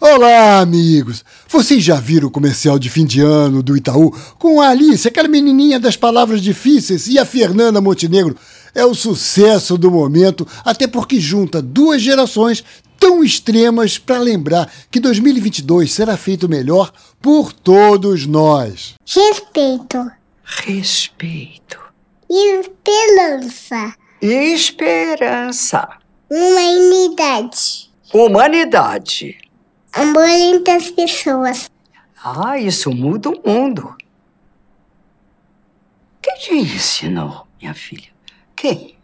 Olá, amigos! Vocês já viram o comercial de fim de ano do Itaú com a Alice, aquela menininha das palavras difíceis, e a Fernanda Montenegro? É o sucesso do momento, até porque junta duas gerações tão extremas para lembrar que 2022 será feito melhor por todos nós. Respeito. Respeito. Esperança. Esperança. Humanidade. Humanidade. Amor entre as pessoas. Ah, isso muda o mundo. Quem te ensinou, minha filha? Quem?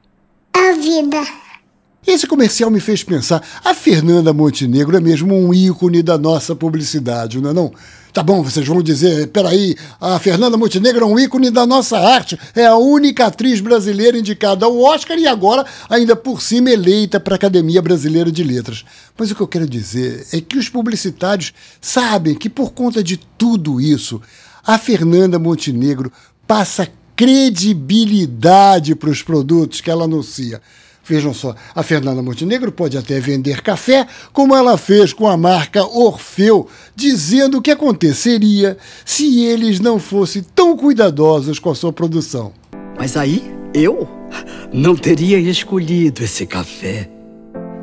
A vida. Esse comercial me fez pensar, a Fernanda Montenegro é mesmo um ícone da nossa publicidade, não é não? Tá bom, vocês vão dizer, peraí, a Fernanda Montenegro é um ícone da nossa arte, é a única atriz brasileira indicada ao Oscar e agora, ainda por cima, eleita para a Academia Brasileira de Letras. Mas o que eu quero dizer é que os publicitários sabem que por conta de tudo isso, a Fernanda Montenegro passa credibilidade para os produtos que ela anuncia. Vejam só, a Fernanda Montenegro pode até vender café, como ela fez com a marca Orfeu, dizendo o que aconteceria se eles não fossem tão cuidadosos com a sua produção. Mas aí eu não teria escolhido esse café.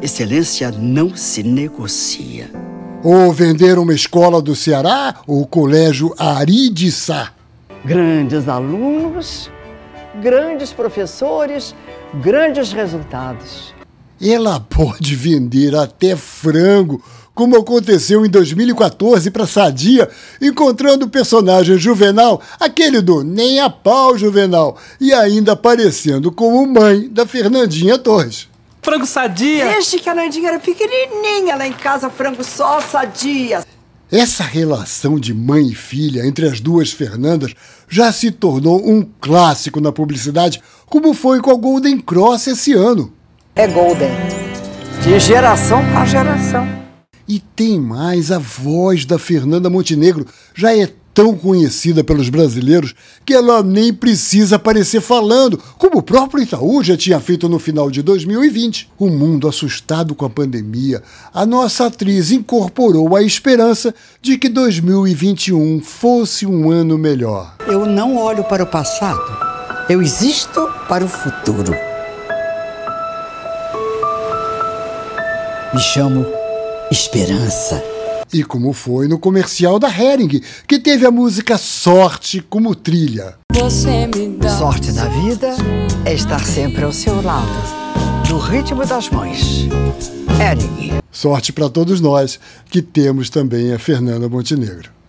Excelência não se negocia. Ou vender uma escola do Ceará, ou o colégio Ari de Sá. Grandes alunos, grandes professores, grandes resultados. Ela pode vender até frango, como aconteceu em 2014 para Sadia, encontrando o personagem Juvenal, aquele do Nem a Pau Juvenal, e ainda aparecendo como mãe da Fernandinha Torres. Frango sadia! Desde que a Nandinha era pequenininha lá em casa, frango só sadia. Essa relação de mãe e filha entre as duas Fernandas já se tornou um clássico na publicidade, como foi com a Golden Cross esse ano. É Golden. De geração a geração. E tem mais, a voz da Fernanda Montenegro já é tão conhecida pelos brasileiros que ela nem precisa aparecer falando, como o próprio Itaú já tinha feito no final de 2020. O mundo assustado com a pandemia, a nossa atriz incorporou a esperança de que 2021 fosse um ano melhor. Eu não olho para o passado, eu existo para o futuro. Me chamo Esperança. E como foi no comercial da Hering, que teve a música Sorte como trilha. Sorte na vida é estar sempre ao seu lado, no ritmo das mães. Ering. Sorte para todos nós, que temos também a Fernanda Montenegro.